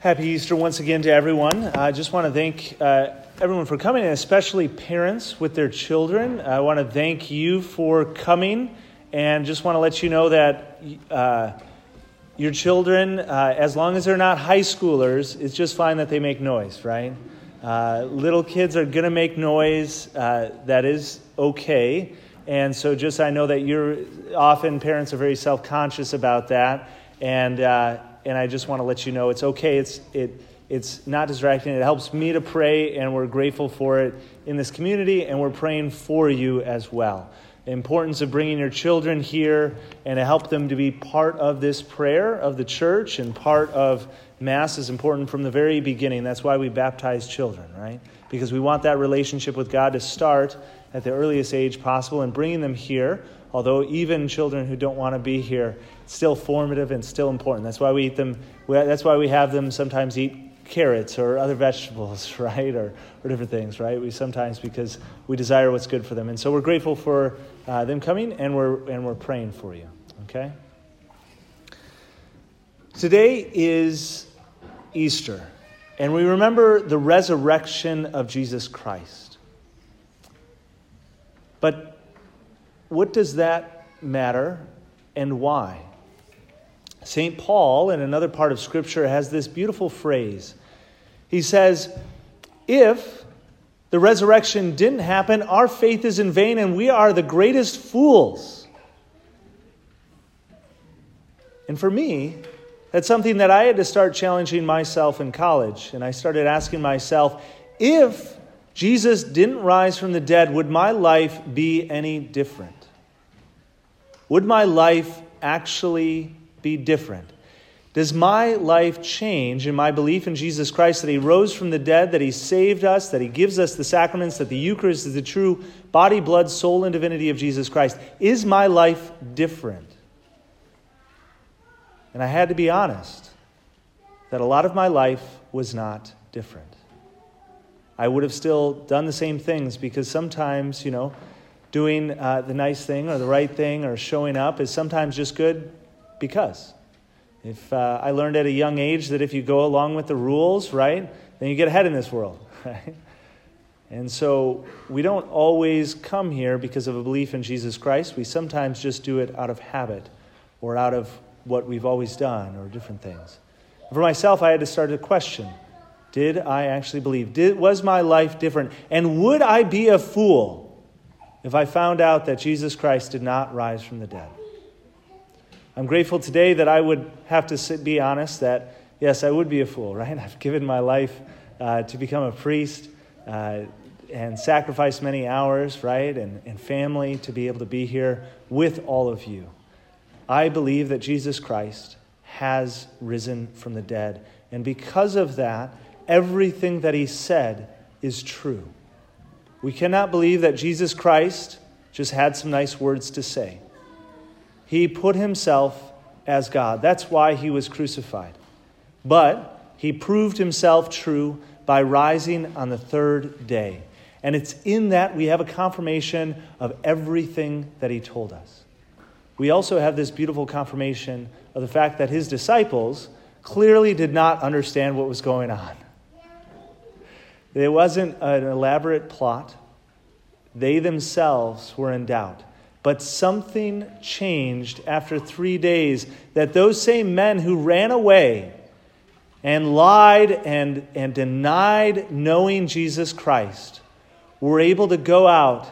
Happy Easter once again to everyone. I just want to thank uh, everyone for coming, and especially parents with their children. I want to thank you for coming, and just want to let you know that uh, your children, uh, as long as they're not high schoolers, it's just fine that they make noise, right? Uh, little kids are going to make noise. Uh, that is okay. And so, just I know that you're often parents are very self conscious about that. And uh, and I just want to let you know it's okay. It's, it, it's not distracting. It helps me to pray, and we're grateful for it in this community, and we're praying for you as well. The importance of bringing your children here and to help them to be part of this prayer of the church and part of Mass is important from the very beginning. That's why we baptize children, right? Because we want that relationship with God to start at the earliest age possible and bringing them here although even children who don't want to be here, still formative and still important. That's why we eat them. That's why we have them sometimes eat carrots or other vegetables, right, or, or different things, right? We sometimes because we desire what's good for them, and so we're grateful for uh, them coming, and we're and we're praying for you. Okay. Today is Easter, and we remember the resurrection of Jesus Christ. But what does that matter and why? St. Paul, in another part of Scripture, has this beautiful phrase. He says, If the resurrection didn't happen, our faith is in vain and we are the greatest fools. And for me, that's something that I had to start challenging myself in college. And I started asking myself, if Jesus didn't rise from the dead, would my life be any different? Would my life actually be different? Does my life change in my belief in Jesus Christ that He rose from the dead, that He saved us, that He gives us the sacraments, that the Eucharist is the true body, blood, soul, and divinity of Jesus Christ? Is my life different? And I had to be honest that a lot of my life was not different. I would have still done the same things because sometimes, you know, doing uh, the nice thing or the right thing or showing up is sometimes just good because. If uh, I learned at a young age that if you go along with the rules, right, then you get ahead in this world, right? And so we don't always come here because of a belief in Jesus Christ. We sometimes just do it out of habit or out of what we've always done or different things. For myself, I had to start to question Did I actually believe? Did, was my life different? And would I be a fool if I found out that Jesus Christ did not rise from the dead. I'm grateful today that I would have to sit, be honest that, yes, I would be a fool, right? I've given my life uh, to become a priest uh, and sacrificed many hours, right, and, and family to be able to be here with all of you. I believe that Jesus Christ has risen from the dead. And because of that, everything that he said is true. We cannot believe that Jesus Christ just had some nice words to say. He put himself as God. That's why he was crucified. But he proved himself true by rising on the third day. And it's in that we have a confirmation of everything that he told us. We also have this beautiful confirmation of the fact that his disciples clearly did not understand what was going on. It wasn't an elaborate plot. They themselves were in doubt. But something changed after three days that those same men who ran away and lied and, and denied knowing Jesus Christ were able to go out,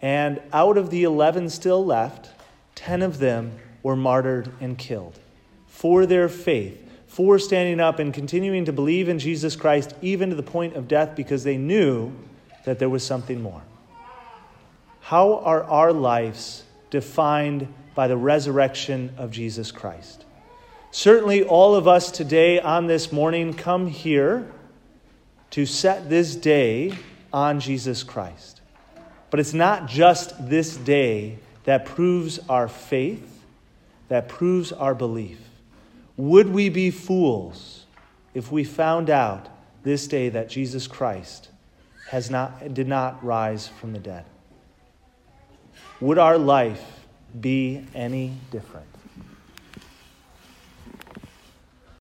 and out of the 11 still left, 10 of them were martyred and killed for their faith for standing up and continuing to believe in Jesus Christ even to the point of death because they knew that there was something more. How are our lives defined by the resurrection of Jesus Christ? Certainly, all of us today on this morning come here to set this day on Jesus Christ. But it's not just this day that proves our faith, that proves our belief. Would we be fools if we found out this day that Jesus Christ has not, did not rise from the dead? Would our life be any different?